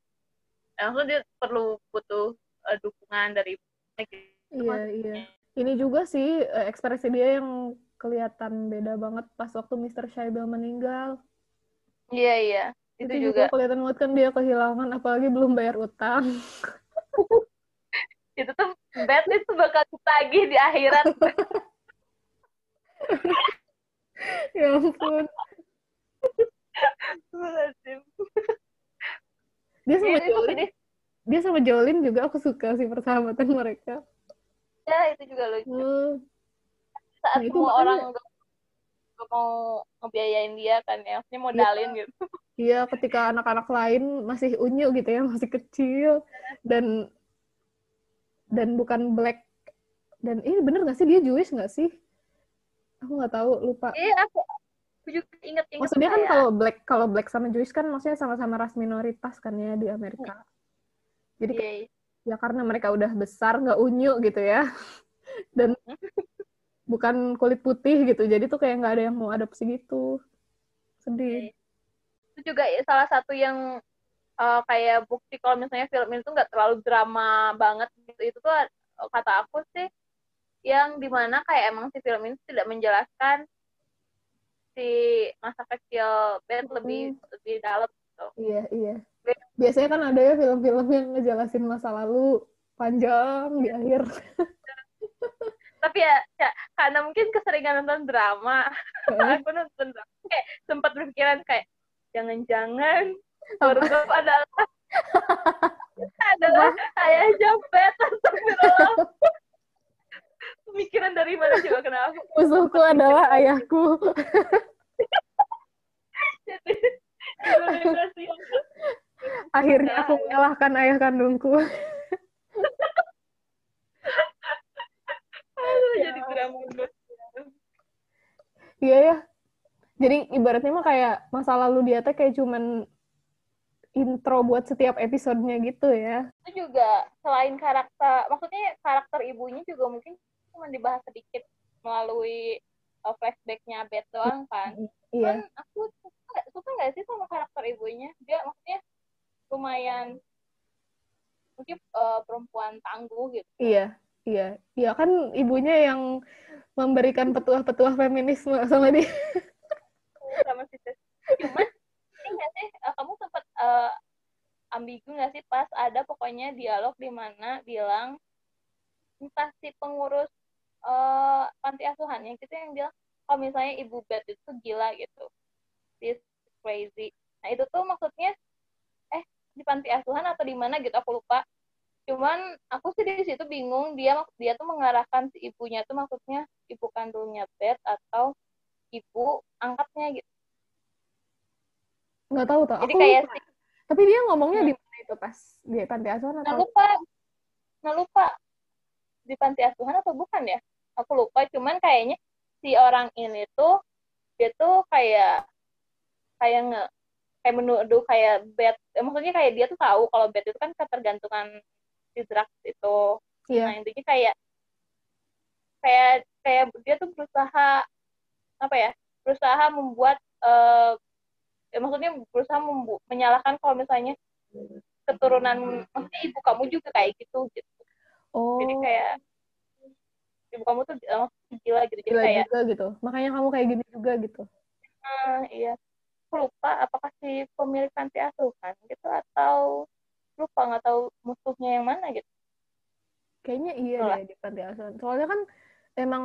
Langsung dia perlu butuh uh, dukungan dari ibunya gitu. iya iya. Ini juga sih ekspresi dia yang kelihatan beda banget pas waktu Mr. Shaibel meninggal. Iya iya itu, itu juga. kelihatan banget kan dia kehilangan apalagi belum bayar utang. Itu tuh Beth itu bakal ditagih di akhirat. Ya ampun. Dia sama Jolin. dia sama Jolin juga aku suka sih persahabatan mereka. Ya itu juga lucu. Hmm. saat nah, semua orang mau ngebiayain dia kan ya. Maksudnya modalin ya. gitu. Iya ketika anak-anak lain masih unyu gitu ya masih kecil. Dan dan bukan black. Dan ini bener gak sih? Dia Jewish gak sih? Aku nggak tahu lupa. Iya aku aku juga inget inget maksudnya kan kalau black kalau black sama Jewish kan maksudnya sama-sama ras minoritas kan ya di Amerika. Jadi yeah. Iya. ya karena mereka udah besar nggak unyu gitu ya. Dan bukan kulit putih gitu jadi tuh kayak nggak ada yang mau adopsi gitu sedih iya. itu juga ya, salah satu yang uh, kayak bukti kalau misalnya film itu nggak terlalu drama banget gitu itu tuh kata aku sih yang di mana kayak emang si film ini tidak menjelaskan si masa kecil Ben lebih hmm. lebih dalam gitu. Iya iya. Biasanya kan ada ya film-film yang ngejelasin masa lalu panjang di akhir. Tapi ya, ya karena mungkin keseringan nonton drama, aku nonton drama, kayak sempat berpikiran kayak jangan-jangan Borgo adalah adalah jambet atau pemikiran dari mana coba kenapa? Musuhku adalah ayahku. Akhirnya aku mengalahkan ayah kandungku Aduh, jadi drama jadi ibaratnya mah kayak masa lalu dia teh kayak cuman intro buat setiap episodenya gitu ya. Itu juga selain karakter maksudnya karakter ibunya juga mungkin cuma dibahas sedikit melalui uh, flashbacknya Beth doang kan. Iya. Kan aku suka, suka gak sih sama karakter ibunya? Dia maksudnya lumayan mungkin uh, perempuan tangguh gitu. Iya iya. Iya kan ibunya yang memberikan petuah-petuah feminisme sama dia. Sama si cuman ini nggak sih? Uh, kamu sempat uh, ambigu nggak sih pas ada pokoknya dialog di mana bilang entah si pengurus uh, panti asuhannya gitu yang bilang kalau misalnya ibu Beth itu gila gitu. This crazy. Nah itu tuh maksudnya eh di panti asuhan atau di mana? Gitu aku lupa cuman aku sih di situ bingung dia dia tuh mengarahkan si ibunya tuh maksudnya ibu kandungnya Beth atau ibu angkatnya gitu. Nggak tahu tuh jadi aku kayak lupa. si tapi dia ngomongnya Hmm. di mana itu pas? Di panti asuhan atau lupa. Nah lupa. Di panti asuhan atau bukan ya? Aku lupa cuman kayaknya si orang ini tuh dia tuh kayak kayak nge kayak menuduh kayak bed eh, maksudnya kayak dia tuh tahu kalau bed itu kan ketergantungan si drugs itu. Iya. Nah intinya kayak kayak kayak dia tuh berusaha apa ya berusaha membuat eh ya maksudnya berusaha membu- menyalahkan kalau misalnya keturunan maksudnya ibu kamu juga kayak gitu gitu. Oh. jadi kayak ibu kamu tuh eh, gila gitu. Jadi gila kayak juga gitu. Makanya kamu kayak gini juga gitu. Ah, iya. Aku lupa apakah si pemilik panti asuhan gitu atau lupa nggak tahu musuhnya yang mana gitu. Kayaknya iya Itulah. deh di panti asuhan soalnya kan emang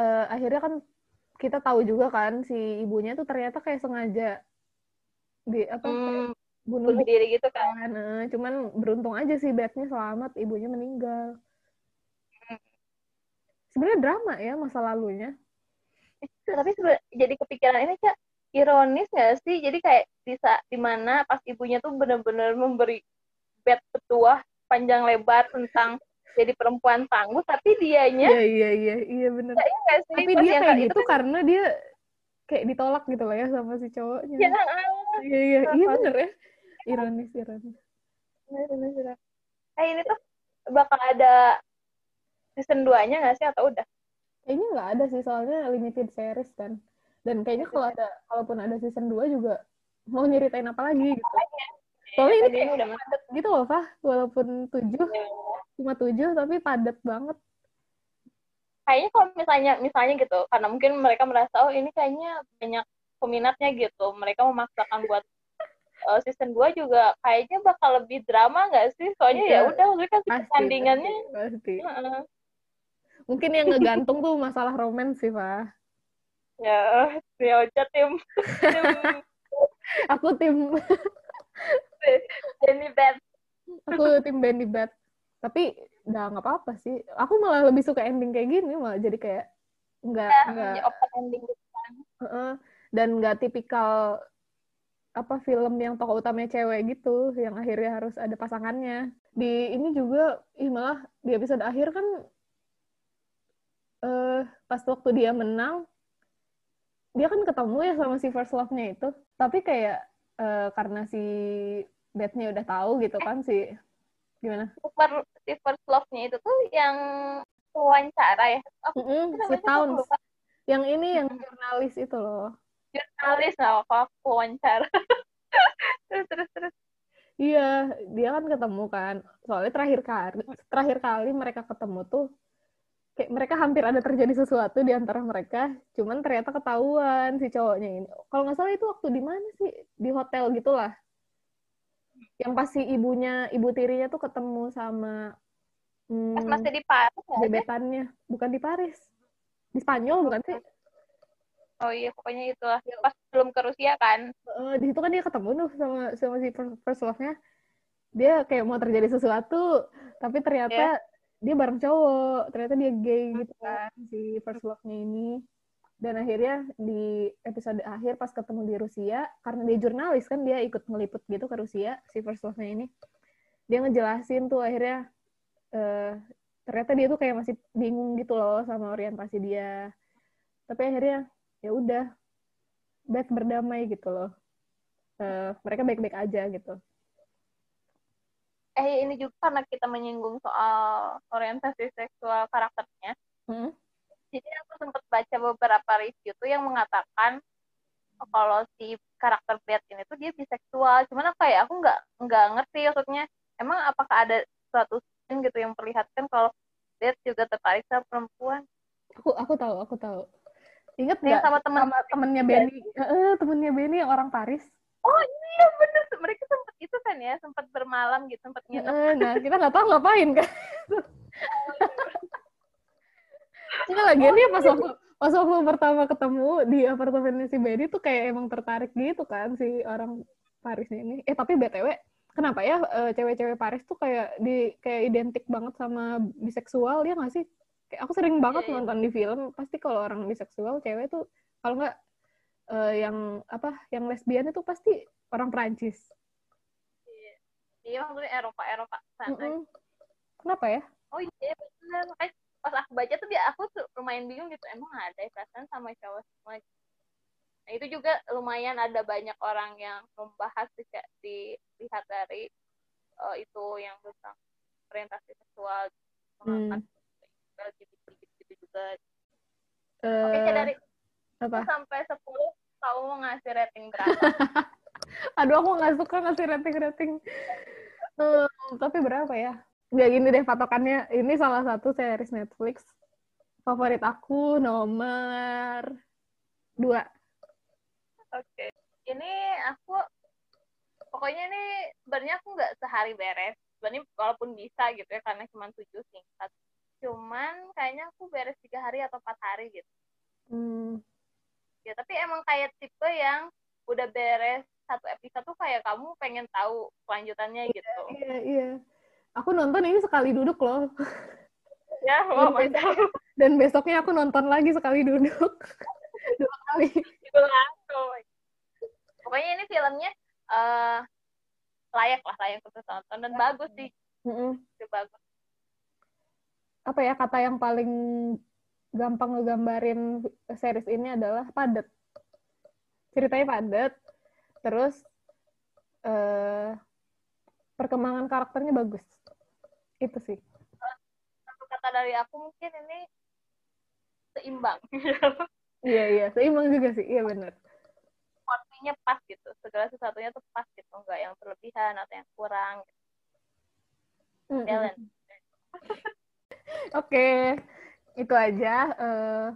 eh, akhirnya kan kita tahu juga kan si ibunya tuh ternyata kayak sengaja di apa hmm, bunuh bunuh diri gitu kan. eh, cuman beruntung aja sih Bethnya selamat ibunya meninggal. Sebenarnya drama ya masa lalunya. Tapi sebe- jadi kepikiran ini cak ironis nggak sih? Jadi kayak di saat di mana pas ibunya tuh bener-bener memberi bed petuah panjang lebar tentang jadi perempuan tangguh tapi dianya iya iya iya iya Iya nggak sih? Tapi dia kayak itu gitu kan karena dia kayak ditolak gitu loh ya sama si cowoknya. Ya iya iya iya Apa? bener ya. Ironis ironis. Bener, bener, bener. eh ini tuh bakal ada season 2 nya nggak sih atau udah? Kayaknya nggak ada sih soalnya limited series kan. Dan kayaknya kalau ada kalaupun ada season 2 juga mau nyeritain apa lagi gitu soalnya ini Tadi kayak udah padat gitu loh Fah. Walaupun tujuh cuma tujuh tapi padat banget. Kayaknya kalau misalnya misalnya gitu karena mungkin mereka merasa oh ini kayaknya banyak peminatnya gitu. Mereka memaksakan buat uh, season 2 juga kayaknya bakal lebih drama nggak sih? Soalnya Iya. ya udah maksudnya kan pertandingannya. pasti. Mungkin yang ngegantung tuh masalah romance sih Fah. Ya ya udah tim tim aku tim Jenny Beth. Aku tim Benny Bat tapi nggak nggak apa-apa sih. Aku malah lebih suka ending kayak gini malah jadi kayak nggak ya, nggak open ending gitu kan. Heeh. dan nggak tipikal apa film yang tokoh utamanya cewek gitu yang akhirnya harus ada pasangannya. Di ini juga ih malah di episode akhir kan eh pas waktu dia menang dia kan ketemu ya sama si first love-nya itu. Tapi kayak eh, karena si Beth-nya udah tahu gitu kan si gimana? Super si first love-nya itu tuh yang wawancara ya? Apa Mm-mm, si namanya aku Towns. lupa. Yang ini yang jurnalis itu loh. Jurnalis nah apa aku wawancara. Terus terus terus. Iya, dia kan ketemu kan. Soalnya terakhir kali, terakhir kali mereka ketemu tuh kayak mereka hampir ada terjadi sesuatu di antara mereka, cuman ternyata ketahuan si cowoknya ini. Kalau nggak salah itu waktu di mana sih? Di hotel gitulah. Yang pasti ibunya, ibu tirinya tuh ketemu sama pas hmm, masih di Paris ya gebetannya, bukan di Paris. Di Spanyol bukan sih? oh iya pokoknya itulah pas belum ke Rusia kan Eh, di situ kan dia ketemu tuh sama sama si first love-nya. Dia kayak mau terjadi sesuatu, tapi ternyata dia bareng cowok. Ternyata dia gay gitu kan si first love-nya ini. Dan akhirnya di episode akhir pas ketemu di Rusia, karena dia jurnalis kan dia ikut ngeliput gitu ke Rusia si first love-nya ini. Dia ngejelasin tuh akhirnya eh ternyata dia tuh kayak masih bingung gitu loh sama orientasi dia. Tapi akhirnya ya udah Beth berdamai gitu loh uh, mereka baik-baik aja gitu eh ini juga karena kita menyinggung soal orientasi seksual karakternya. Hmm? jadi aku sempat baca beberapa review tuh yang mengatakan kalau si karakter Beth ini tuh dia biseksual. Cuman apa ya aku nggak nggak ngerti maksudnya. Emang apakah ada suatu scene gitu yang perlihatkan kalau Beth juga tertarik sama perempuan? Aku aku tahu aku tahu. Inget nggak sama teman sama temennya Benny? Eh temennya Benny yang orang Paris oh iya bener mereka sempat itu kan ya sempat bermalam gitu sempat nginep eh, nah kita nggak tahu ngapain kan Enggak lagi oh, dia pas iya. waktu pas waktu pertama ketemu di apartemennya si Benny tuh kayak emang tertarik gitu kan si orang Parisnya ini. Eh tapi btw kenapa ya uh, cewek-cewek Paris tuh kayak di kayak identik banget sama biseksual ya nggak sih? Kayak aku sering banget yeah, yeah. nonton di film pasti kalau orang biseksual cewek tuh kalau nggak uh, yang apa yang lesbian itu pasti orang Prancis. Iya, iya maksudnya Eropa Eropa sana. Mm -hmm. Kenapa ya? Oh iya benar makanya pas aku baca tuh dia aku tuh lumayan bingung gitu emang ada ya perasaan sama cowok semua nah itu juga lumayan ada banyak orang yang membahas sejak dilihat dari uh, itu yang tentang orientasi seksual hmm. LGBT gitu juga uh, oke okay, dari apa? sampai sepuluh kamu mau ngasih rating berapa. Aduh aku nggak suka ngasih rating rating uh, tapi berapa ya? Nggak gini deh patokannya. Ini salah satu series Netflix. Favorit aku nomor dua. Oke. Okay. ini aku pokoknya ini sebenarnya aku nggak sehari beres. Sebenarnya walaupun bisa gitu ya karena cuma tujuh singkat. Cuman kayaknya aku beres tiga hari atau empat hari gitu. Hmm. Ya tapi emang kayak tipe yang udah beres satu episode tuh kayak kamu pengen tahu kelanjutannya iya, gitu. iya iya. Aku nonton ini sekali duduk loh. Ya wow, dan, besok, dan besoknya aku nonton lagi sekali duduk. Dua kali. Langsung. Pokoknya ini filmnya uh, layak lah layak untuk tonton dan bagus sih. Mm -hmm. itu bagus. Apa ya kata yang paling gampang ngegambarin series ini adalah padat ceritanya padat terus uh, perkembangan karakternya bagus. Itu sih. Satu kata dari aku mungkin ini seimbang. Iya iya. Seimbang juga sih. Iya benar. Porsinya pas gitu. Segala sesuatunya tuh pas gitu. Nggak yang berlebihan atau yang kurang. Mm -hmm. oke. okay. Itu aja uh,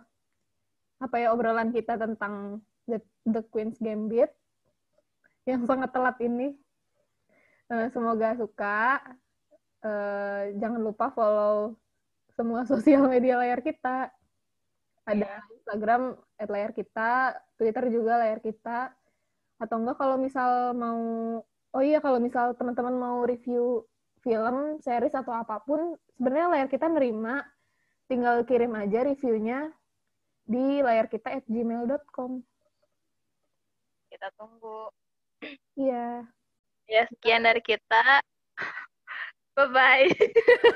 apa ya obrolan kita tentang The, The Queen's Gambit yang sangat telat ini uh, semoga suka uh, jangan lupa follow semua sosial media layar kita. Ada yeah. Instagram at layar kita, Twitter juga layar kita. Atau enggak kalau misal mau, oh iya kalau misal teman-teman mau review film, series atau apa pun, sebenarnya layar kita nerima. Tinggal kirim aja reviewnya di layar kita at gmail.com. Kita tunggu. Iya. Ya, sekian dari kita. Bye-bye.